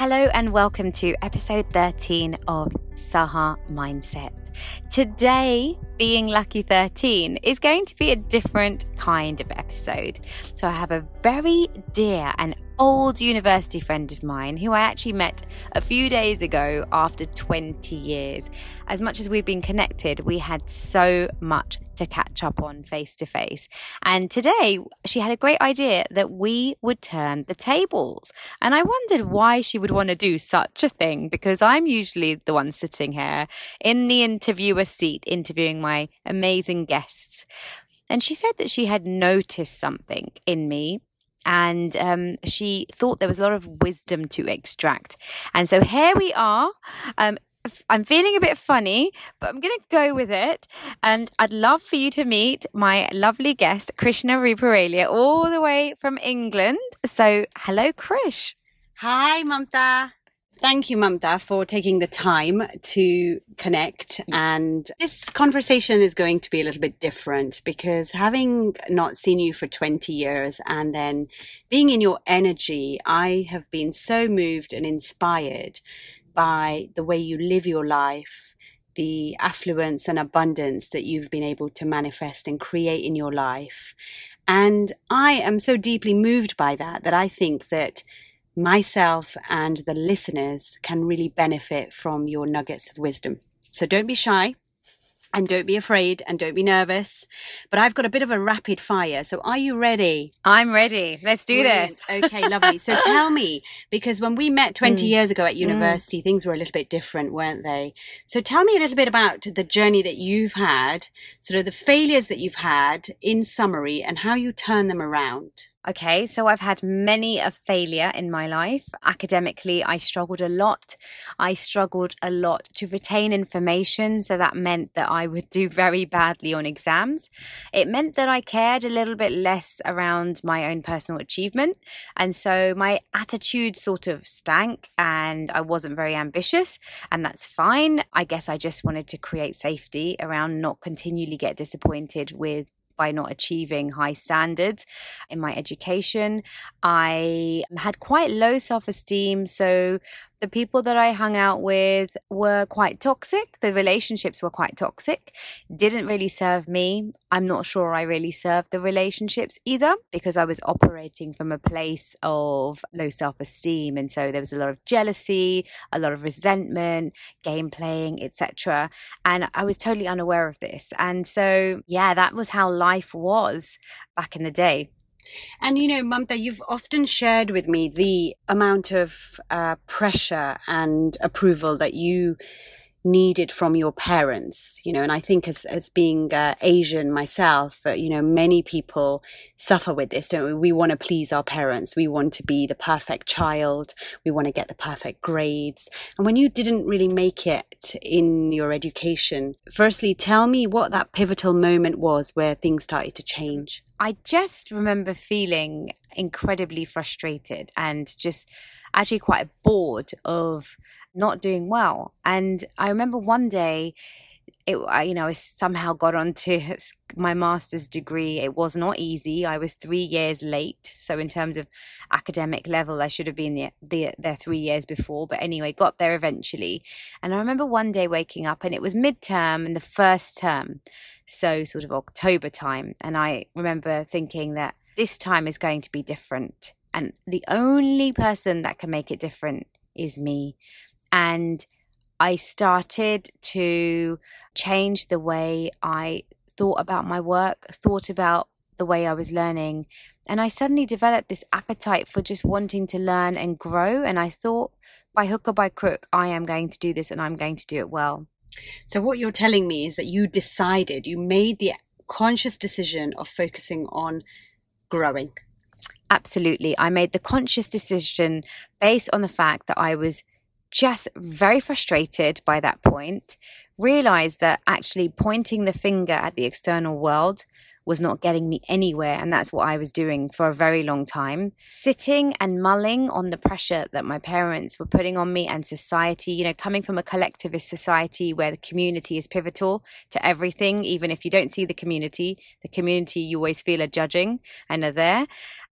Hello, and welcome to episode 13 of Saha Mindset. Today, being lucky 13 is going to be a different kind of episode. So, I have a very dear and old university friend of mine who I actually met a few days ago after 20 years. As much as we've been connected, we had so much to catch up on face to face. And today she had a great idea that we would turn the tables. And I wondered why she would want to do such a thing because I'm usually the one sitting here in the interviewer seat interviewing my amazing guests. And she said that she had noticed something in me and um, she thought there was a lot of wisdom to extract. And so here we are. Um, I'm feeling a bit funny, but I'm going to go with it. And I'd love for you to meet my lovely guest, Krishna Ruparelia, all the way from England. So, hello, Krish. Hi, Mamta. Thank you, Mamta, for taking the time to connect. And this conversation is going to be a little bit different because having not seen you for 20 years and then being in your energy, I have been so moved and inspired by the way you live your life, the affluence and abundance that you've been able to manifest and create in your life. And I am so deeply moved by that that I think that myself and the listeners can really benefit from your nuggets of wisdom. So don't be shy and don't be afraid and don't be nervous. But I've got a bit of a rapid fire. So are you ready? I'm ready. Let's do Brilliant. this. okay, lovely. So tell me, because when we met 20 mm. years ago at university, mm. things were a little bit different, weren't they? So tell me a little bit about the journey that you've had, sort of the failures that you've had in summary and how you turn them around. Okay, so I've had many a failure in my life. Academically, I struggled a lot. I struggled a lot to retain information, so that meant that I would do very badly on exams. It meant that I cared a little bit less around my own personal achievement, and so my attitude sort of stank and I wasn't very ambitious, and that's fine. I guess I just wanted to create safety around not continually get disappointed with by not achieving high standards in my education. I had quite low self esteem. So the people that I hung out with were quite toxic. The relationships were quite toxic, didn't really serve me. I'm not sure I really served the relationships either because I was operating from a place of low self esteem. And so there was a lot of jealousy, a lot of resentment, game playing, etc. And I was totally unaware of this. And so, yeah, that was how life was back in the day. And you know, Mamta, you've often shared with me the amount of uh, pressure and approval that you needed from your parents you know and i think as as being uh, asian myself uh, you know many people suffer with this don't we? We want to please our parents. We want to be the perfect child. We want to get the perfect grades. And when you didn't really make it in your education firstly tell me what that pivotal moment was where things started to change. I just remember feeling incredibly frustrated and just actually quite bored of not doing well. And I remember one day, it, you know, I somehow got onto my master's degree. It was not easy. I was three years late. So in terms of academic level, I should have been there, the, there three years before. But anyway, got there eventually. And I remember one day waking up and it was midterm in the first term. So sort of October time. And I remember thinking that this time is going to be different. And the only person that can make it different is me. And I started to change the way I thought about my work, thought about the way I was learning. And I suddenly developed this appetite for just wanting to learn and grow. And I thought, by hook or by crook, I am going to do this and I'm going to do it well. So, what you're telling me is that you decided, you made the conscious decision of focusing on growing. Absolutely. I made the conscious decision based on the fact that I was just very frustrated by that point, realized that actually pointing the finger at the external world was not getting me anywhere. And that's what I was doing for a very long time. Sitting and mulling on the pressure that my parents were putting on me and society, you know, coming from a collectivist society where the community is pivotal to everything, even if you don't see the community, the community you always feel are judging and are there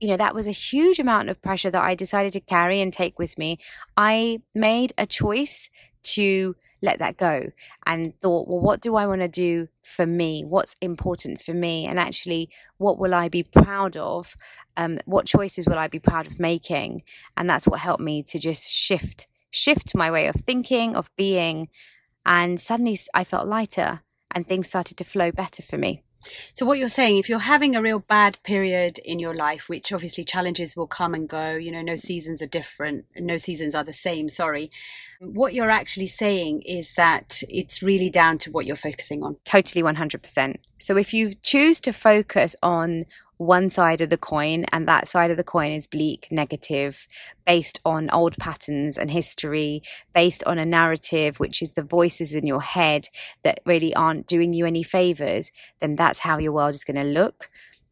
you know, that was a huge amount of pressure that I decided to carry and take with me. I made a choice to let that go and thought, well, what do I want to do for me? What's important for me? And actually, what will I be proud of? Um, what choices will I be proud of making? And that's what helped me to just shift, shift my way of thinking, of being. And suddenly I felt lighter and things started to flow better for me. So, what you're saying, if you're having a real bad period in your life, which obviously challenges will come and go, you know, no seasons are different, no seasons are the same, sorry. What you're actually saying is that it's really down to what you're focusing on. Totally 100%. So, if you choose to focus on one side of the coin, and that side of the coin is bleak, negative, based on old patterns and history, based on a narrative, which is the voices in your head that really aren't doing you any favors, then that's how your world is going to look.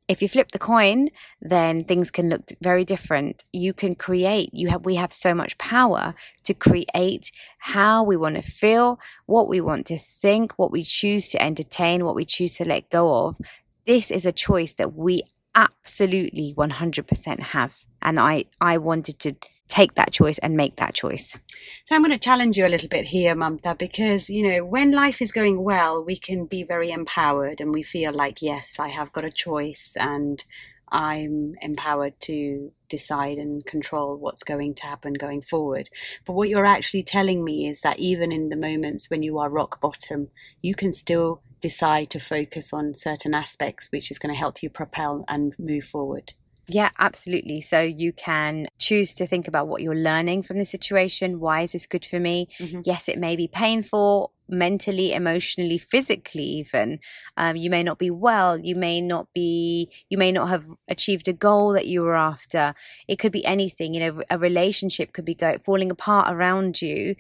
If you flip the coin, then things can look very different. You can create, you have, we have so much power to create how we want to feel, what we want to think, what we choose to entertain, what we choose to let go of this is a choice that we absolutely 100% have. And I, I wanted to take that choice and make that choice. So I'm going to challenge you a little bit here, Mamta, because, you know, when life is going well, we can be very empowered and we feel like, yes, I have got a choice and I'm empowered to decide and control what's going to happen going forward. But what you're actually telling me is that even in the moments when you are rock bottom, you can still decide to focus on certain aspects, which is going to help you propel and move forward. Yeah, absolutely. So you can choose to think about what you're learning from the situation. Why is this good for me? Mm-hmm. Yes, it may be painful mentally, emotionally, physically, even. Um, you may not be well. You may not be, you may not have achieved a goal that you were after. It could be anything. You know, a relationship could be go, falling apart around you.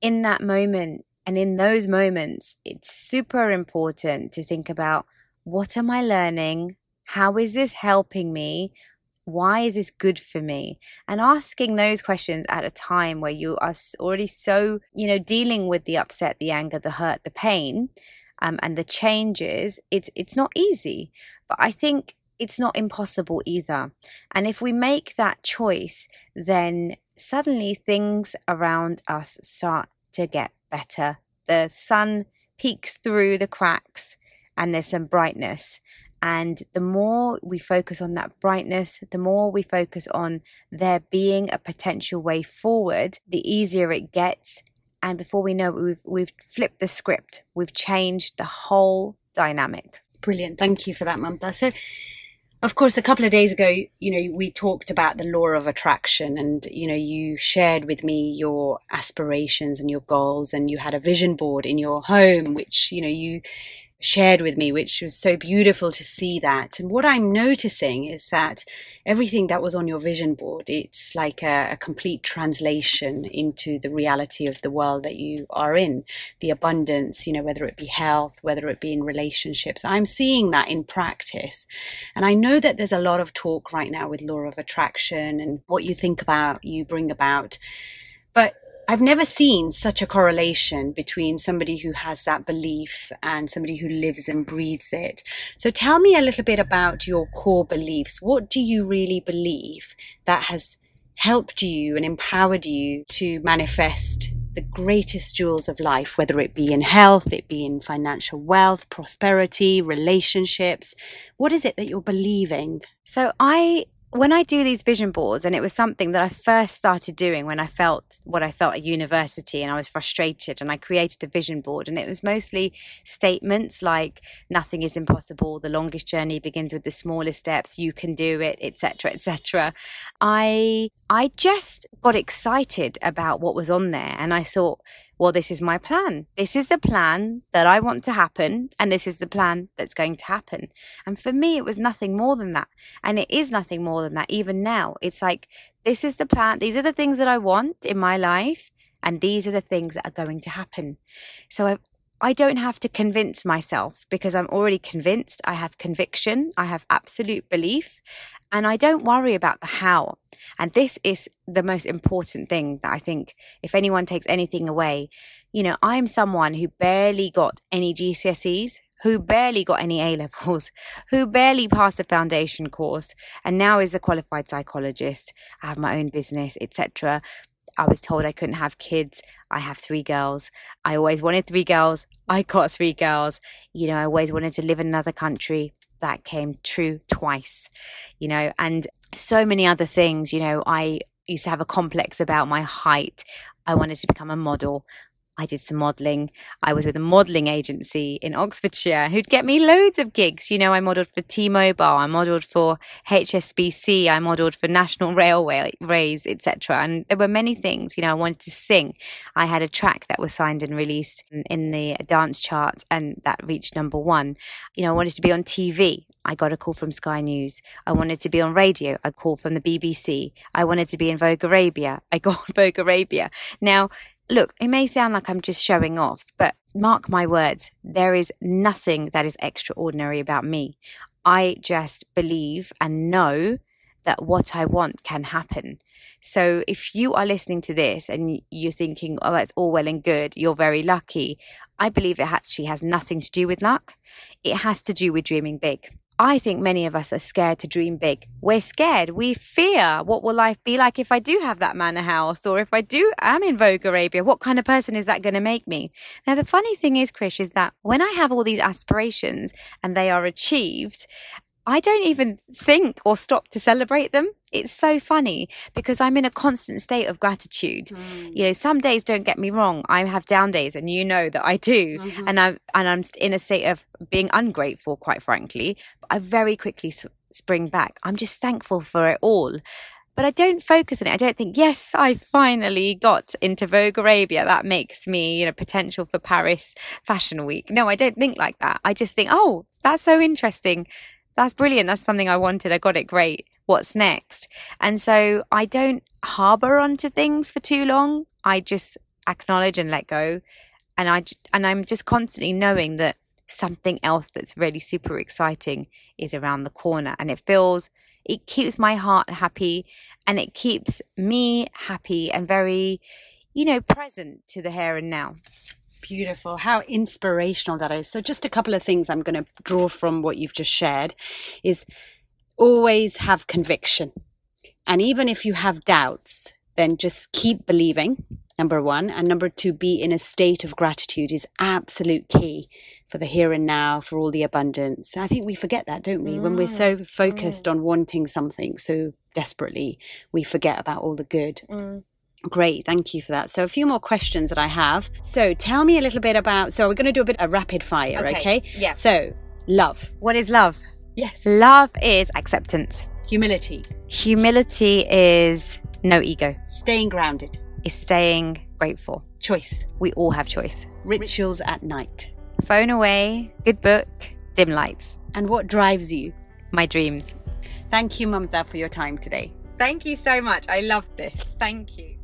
In that moment, and in those moments, it's super important to think about what am I learning? How is this helping me? Why is this good for me? And asking those questions at a time where you are already so, you know, dealing with the upset, the anger, the hurt, the pain, um, and the changes, it's, it's not easy. But I think it's not impossible either. And if we make that choice, then suddenly things around us start to get better. The sun peeks through the cracks and there's some brightness. And the more we focus on that brightness, the more we focus on there being a potential way forward, the easier it gets. And before we know it, we've, we've flipped the script. We've changed the whole dynamic. Brilliant. Thank you for that, Mamta. So of course, a couple of days ago, you know, we talked about the law of attraction and, you know, you shared with me your aspirations and your goals and you had a vision board in your home, which, you know, you shared with me, which was so beautiful to see that. And what I'm noticing is that everything that was on your vision board, it's like a, a, complete translation into the reality of the world that you are in, the abundance, you know, whether it be health, whether it be in relationships. I'm seeing that in practice. And I know that there's a lot of talk right now with law of attraction and what you think about, you bring about. But I've never seen such a correlation between somebody who has that belief and somebody who lives and breathes it. So tell me a little bit about your core beliefs. What do you really believe that has helped you and empowered you to manifest the greatest jewels of life, whether it be in health, it be in financial wealth, prosperity, relationships? What is it that you're believing? So I when I do these vision boards, and it was something that I first started doing when I felt what I felt at university and I was frustrated, and I created a vision board, and it was mostly statements like "nothing is impossible," "the longest journey begins with the smallest steps," "you can do it," etc., etc. I I just got excited about what was on there, and I thought well, this is my plan. This is the plan that I want to happen, and this is the plan that's going to happen. And for me, it was nothing more than that. And it is nothing more than that, even now. It's like, this is the plan. These are the things that I want in my life, and these are the things that are going to happen. So I, I don't have to convince myself because I'm already convinced. I have conviction. I have absolute belief. And I don't worry about the how. And this is the most important thing that I think if anyone takes anything away, you know, I'm someone who barely got any GCSEs, who barely got any A levels, who barely passed a foundation course, and now is a qualified psychologist. I have my own business, etc. I was told I couldn't have kids. I have three girls. I always wanted three girls. I got three girls. You know, I always wanted to live in another country. That came true twice, you know, and so many other things. You know, I used to have a complex about my height. I wanted to become a model. I did some modelling. I was with a modelling agency in Oxfordshire who'd get me loads of gigs. You know, I modelled for T-Mobile, I modelled for HSBC, I modelled for National Railways, etc. And there were many things. You know, I wanted to sing. I had a track that was signed and released in, in the dance charts, and that reached number one. You know, I wanted to be on TV. I got a call from Sky News. I wanted to be on radio. I called from the BBC. I wanted to be in Vogue Arabia. I got Vogue Arabia. Now, look, it may sound like I'm just showing off, but mark my words, there is nothing that is extraordinary about me. I just believe and know that what I want can happen. So if you are listening to this and you're thinking, oh, that's all well and good, you're very lucky, I believe it actually has nothing to do with luck. It has to do with dreaming big. I think many of us are scared to dream big. We're scared. We fear what will life be like if I do have that manor house or if I do am in Vogue Arabia. What kind of person is that going to make me? Now, the funny thing is, Krish, is that when I have all these aspirations and they are achieved, I don't even think or stop to celebrate them. It's so funny because I'm in a constant state of gratitude. Mm. You know, some days don't get me wrong. I have down days and you know that I do. Mm-hmm. And I'm, and I'm in a state of being ungrateful, quite frankly. But I very quickly spring back. I'm just thankful for it all. But I don't focus on it. I don't think, yes, I finally got into Vogue Arabia. That makes me, you know, potential for Paris Fashion Week. No, I don't think like that. I just think, oh, that's so interesting that's brilliant. That's something I wanted. I got it great. What's next? And so I don't harbor onto things for too long. I just acknowledge and let go. And I, and I'm just constantly knowing that something else that's really super exciting is around the corner and it feels, it keeps my heart happy and it keeps me happy and very, you know, present to the here and now. Beautiful. How inspirational that is. So, just a couple of things I'm going to draw from what you've just shared is always have conviction. And even if you have doubts, then just keep believing, number one. And number two, be in a state of gratitude is absolute key for the here and now, for all the abundance. I think we forget that, don't we? Mm. When we're so mm. focused mm. on wanting something so desperately, we forget about all the good. Mm. Great, thank you for that. So, a few more questions that I have. So, tell me a little bit about. So, we're going to do a bit of rapid fire, okay? okay? Yeah. So, love. What is love? Yes. Love is acceptance. Humility. Humility is no ego. Staying grounded. Is staying grateful. Choice. We all have choice. Rituals at night. Phone away, good book, dim lights. And what drives you? My dreams. Thank you, Mamta, for your time today. Thank you so much. I love this. Thank you.